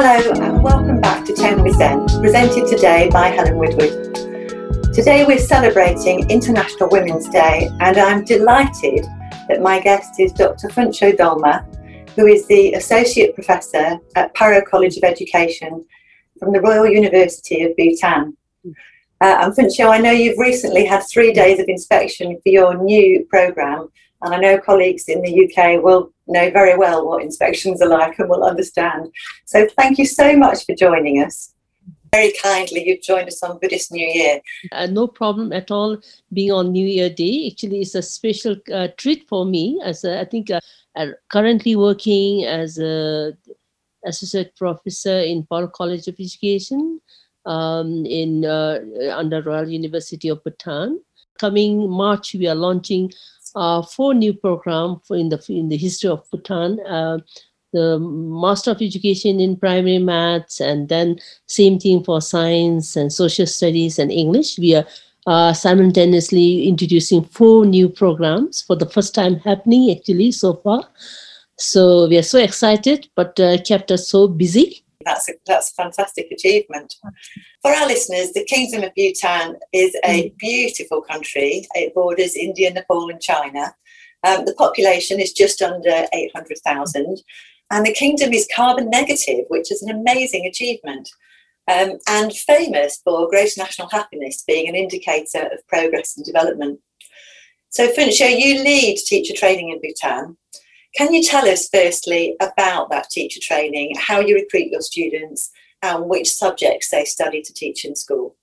Hello and welcome back to 10 with Zen, presented today by Helen Woodward. Today we're celebrating International Women's Day and I'm delighted that my guest is Dr. Phuntsho Dolma, who is the Associate Professor at Paro College of Education from the Royal University of Bhutan. Uh, and Phuntsho, I know you've recently had three days of inspection for your new programme, and I know colleagues in the UK will know very well what inspections are like and will understand. So thank you so much for joining us. Very kindly, you've joined us on Buddhist New Year. Uh, no problem at all being on New Year Day. Actually, it's a special uh, treat for me as a, I think uh, currently working as a associate professor in Paro College of Education um, in uh, under Royal University of Bhutan. Coming March, we are launching uh, four new programs in the in the history of Bhutan. Uh, the Master of Education in Primary Maths, and then same thing for Science and Social Studies and English. We are uh, simultaneously introducing four new programs for the first time happening actually so far. So we are so excited, but uh, kept us so busy. That's a, that's a fantastic achievement. For our listeners, the Kingdom of Bhutan is a mm. beautiful country. It borders India, Nepal, and China. Um, the population is just under 800,000, and the kingdom is carbon negative, which is an amazing achievement. Um, and famous for gross national happiness being an indicator of progress and development. So, Phuntsho, you lead teacher training in Bhutan. Can you tell us firstly about that teacher training, how you recruit your students, and which subjects they study to teach in school?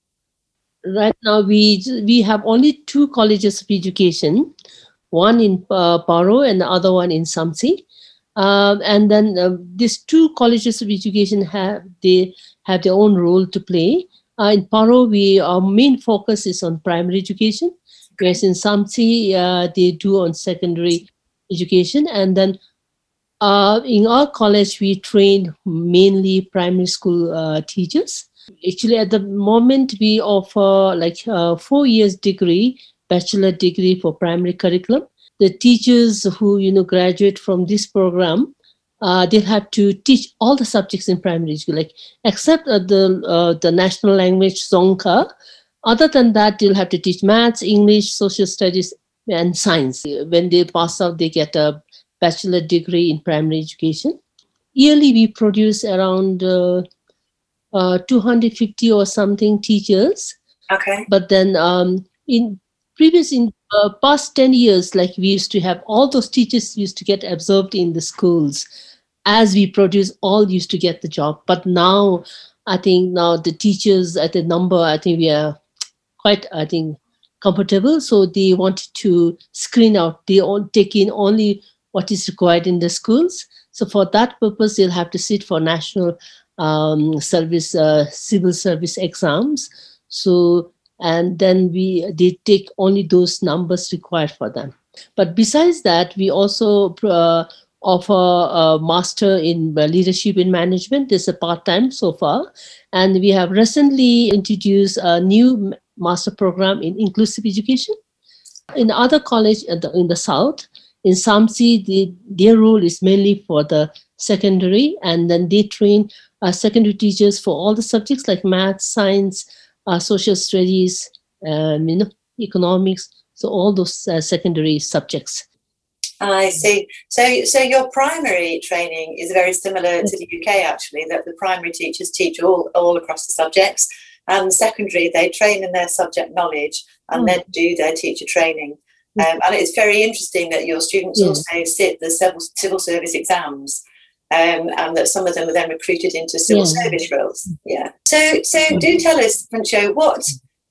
Right now, we we have only two colleges of education, one in uh, Paro and the other one in Samtse. Um, and then uh, these two colleges of education have they have their own role to play. Uh, in Paro, we our main focus is on primary education, whereas in Samtse uh, they do on secondary education. And then uh, in our college, we train mainly primary school uh, teachers. Actually, at the moment, we offer like a four years degree, bachelor degree for primary curriculum the teachers who you know graduate from this program uh, they'll have to teach all the subjects in primary school like except uh, the uh, the national language Dzongkha other than that they'll have to teach maths english social studies and science. When they pass out they get a bachelor degree in primary education. Yearly we produce around uh, uh, 250 or something teachers. Okay. But then um, in previous in uh, past 10 years like we used to have all those teachers used to get absorbed in the schools. As we produce all used to get the job. But now i think now the teachers at the number i think we are quite i think comfortable. So they wanted to screen out they all take in only what is required in the schools. So for that purpose they'll have to sit for national um, service uh, civil service exams. So and then we they take only those numbers required for them. But besides that we also uh, offer a master in leadership in management. This is a part-time so far. And we have recently introduced a new master program in inclusive education in other college in the south in samtse the, their role is mainly for the secondary and then they train uh, secondary teachers for all the subjects like math science uh, social studies, um, you know, economics, so all those uh, secondary subjects. I see. So, so your primary training is very similar to the UK, actually. That the primary teachers teach all all across the subjects, and secondary they train in their subject knowledge and mm. then do their teacher training. Mm. Um, and it's very interesting that your students yeah. also sit the civil, civil service exams um, and that some of them are then recruited into civil yeah. service roles. Yeah. So, so do tell us, Phuntsho, what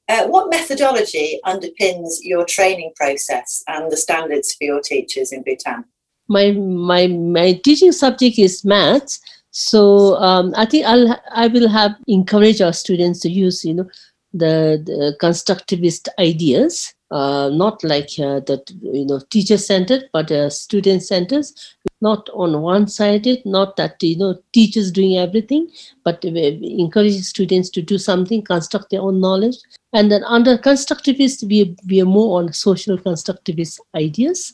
uh, what methodology underpins your training process and the standards for your teachers in Bhutan? My my my teaching subject is maths, so um, I think I'll I will have encourage our students to use you know the, the constructivist ideas uh, not like uh, the you know teacher centered but uh, student centered not on one sided not that you know teachers doing everything but encouraging students to do something construct their own knowledge. And then under constructivist we, we are more on social constructivist ideas.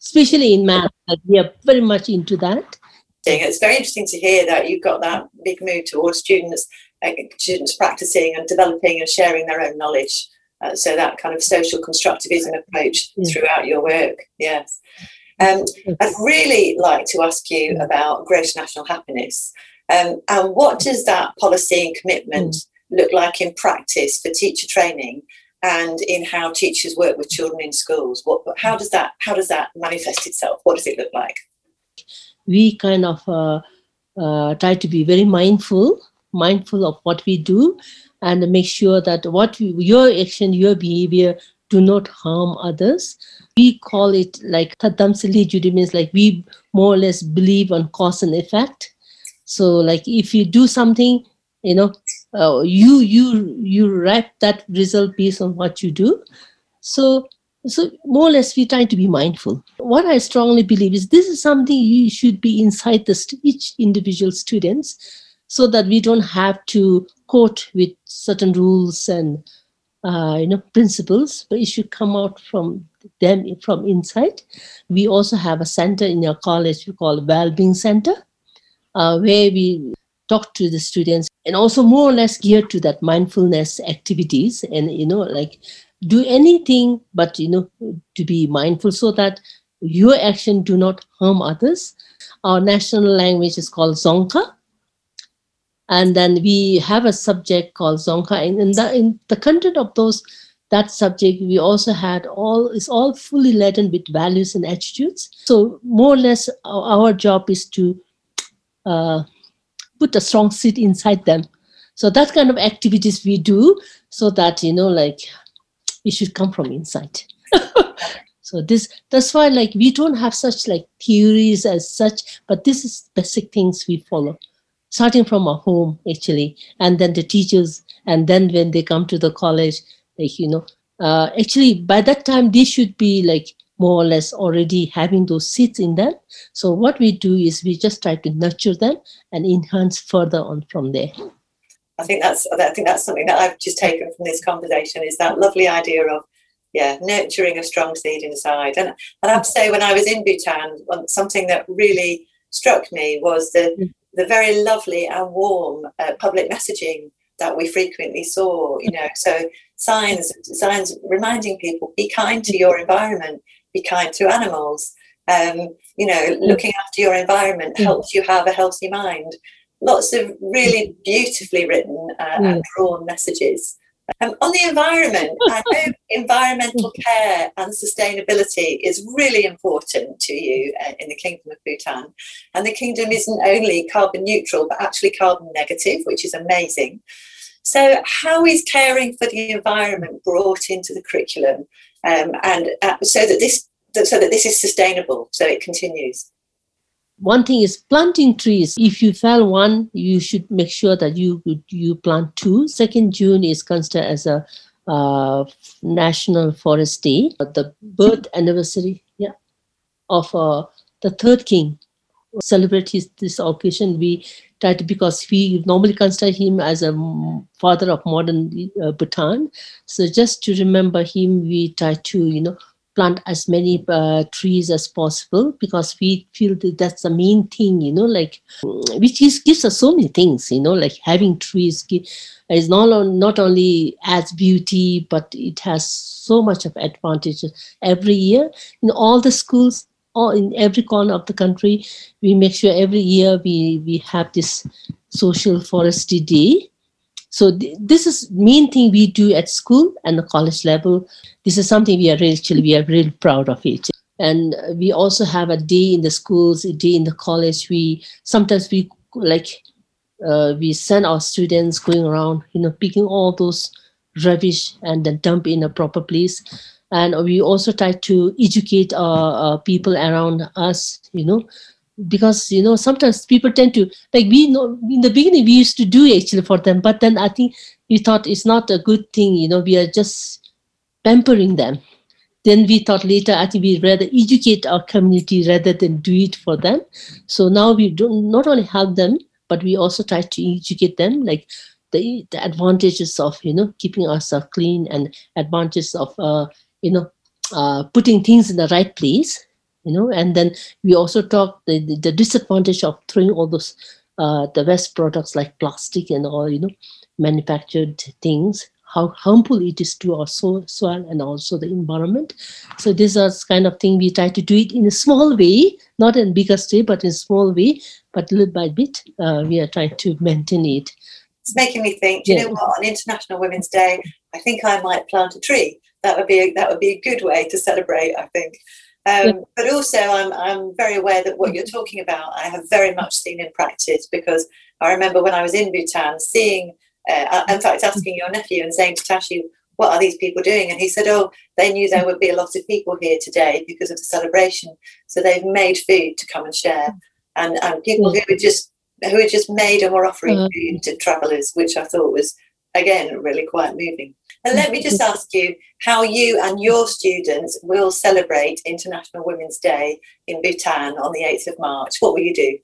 Especially in math we are very much into that interesting. It's very interesting to hear that you've got that big move towards students, uh, students practicing and developing and sharing their own knowledge. Uh, so that kind of social constructivism approach yeah. throughout your work. Yes. Um, I'd really like to ask you about gross national happiness. Um, and what does that policy and commitment mm. look like in practice for teacher training and in how teachers work with children in schools? What, how does that how does that manifest itself? What does it look like? We kind of uh, uh, try to be very mindful, mindful of what we do, and make sure that what we, your action, your behavior do not harm others. We call it like Tadamsili judi means like we more or less believe on cause and effect. So like if you do something, you know, uh, you you you wrap that result based on what you do. So so more or less we're trying to be mindful. What I strongly believe is this is something you should be inside the st- each individual students so that we don't have to quote with certain rules and uh, you know principles but it should come out from them from inside we also have a center in our college we call well-being center uh, where we talk to the students and also more or less geared to that mindfulness activities and you know like do anything but you know to be mindful so that your action do not harm others. Our national language is called Dzongkha and then we have a subject called Dzongkha and in the, in the content of those that subject we also had all is all fully laden with values and attitudes. So more or less our, our job is to uh, put a strong seed inside them. So that kind of activities we do so that you know like it should come from inside. So this that's why like we don't have such like theories as such but this is basic things we follow starting from a home actually and then the teachers and then when they come to the college like you know uh, actually by that time they should be like more or less already having those seeds in them. So what we do is we just try to nurture them and enhance further on from there i think that's i think that's something that i've just taken from this conversation is that lovely idea of yeah nurturing a strong seed inside. And, and i have to say when i was in bhutan something that really struck me was the mm. the very lovely and warm uh, public messaging that we frequently saw you know. So signs signs reminding people be kind to your environment be kind to animals. Um, you know mm. looking after your environment mm. helps you have a healthy mind lots of really beautifully written uh, and drawn messages um, on the environment, I know environmental care and sustainability is really important to you uh, in the Kingdom of Bhutan. And the kingdom isn't only carbon neutral, but actually carbon negative, which is amazing. So, how is caring for the environment brought into the curriculum, um, and uh, so that this so that this is sustainable, so it continues? One thing is planting trees. If you fell one you should make sure that you you plant two. Second june is considered as a uh, national forest day. The birth anniversary yeah of uh, the third king celebrate his, this occasion. We try to because we normally consider him as a father of modern uh, bhutan. So just to remember him we try to you know plant as many uh, trees as possible because we feel that that's the main thing you know like which is, gives us so many things you know like having trees is not, not only adds beauty but it has so much of advantages. Every year in all the schools all in every corner of the country we make sure every year we we have this social forestry day so th- this is main thing we do at school and the college level. This is something we are really, we are really proud of it. And we also have a day in the schools, a day in the college. We sometimes we like uh, we send our students going around, you know, picking all those rubbish and then dump in a proper place. And we also try to educate our, our people around us, you know, because you know sometimes people tend to like we know in the beginning we used to do actually for them but then i think we thought it's not a good thing you know we are just pampering them. Then we thought later i think we rather educate our community rather than do it for them. So now we do not only help them but we also try to educate them like the, the advantages of you know keeping ourselves clean and advantages of uh, you know uh, putting things in the right place you know and then we also talk the, the, the disadvantage of throwing all those uh, the waste products like plastic and all you know manufactured things how harmful it is to our soil, soil and also the environment. So these are kind of thing we try to do it in a small way not in bigger way but in small way but little by bit uh, we are trying to maintain it. It's making me think do you yeah. know what? On international women's day i think i might plant a tree. That would be a, that would be a good way to celebrate i think um. But also, I'm, I'm very aware that what you're talking about, I have very much seen in practice because I remember when I was in Bhutan seeing, uh, in fact, asking your nephew and saying to Tashi, what are these people doing? And he said, oh, they knew there would be a lot of people here today because of the celebration. So they've made food to come and share. And, and people who were just who had just made and were offering uh, food to travellers, which I thought was, again, really quite moving. And let me just ask you how you and your students will celebrate International Women's Day in Bhutan on the 8th of March. What will you do?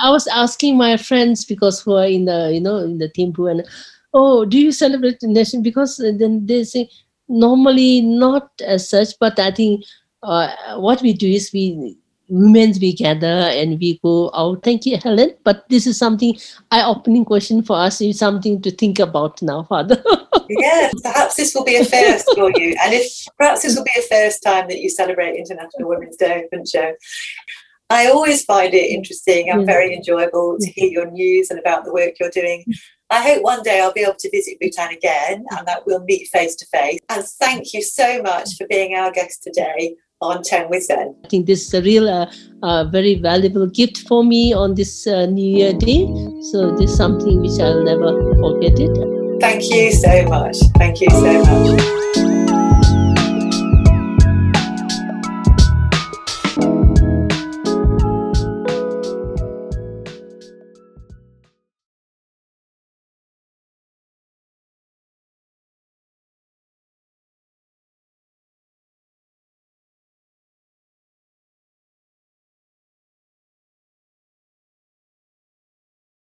I was asking my friends because who are in the, you know, in the Thimphu and, oh, do you celebrate the nation? Because then they say, normally not as such, but I think uh, what we do is we women we gather and we go out. Thank you, Helen. But this is something eye-opening question for us. It's something to think about now, Father. yeah, perhaps this will be a first for you, and if perhaps this will be a first time that you celebrate International Women's Day, Phuntsho. I always find it interesting and very enjoyable to hear your news and about the work you're doing. I hope one day I'll be able to visit Bhutan again and that we'll meet face to face. And thank you so much for being our guest today on 10 with I think this is a real, uh, uh, very valuable gift for me on this uh, New Year Day. So this is something which I'll never forget it. Thank you so much. Thank you so much.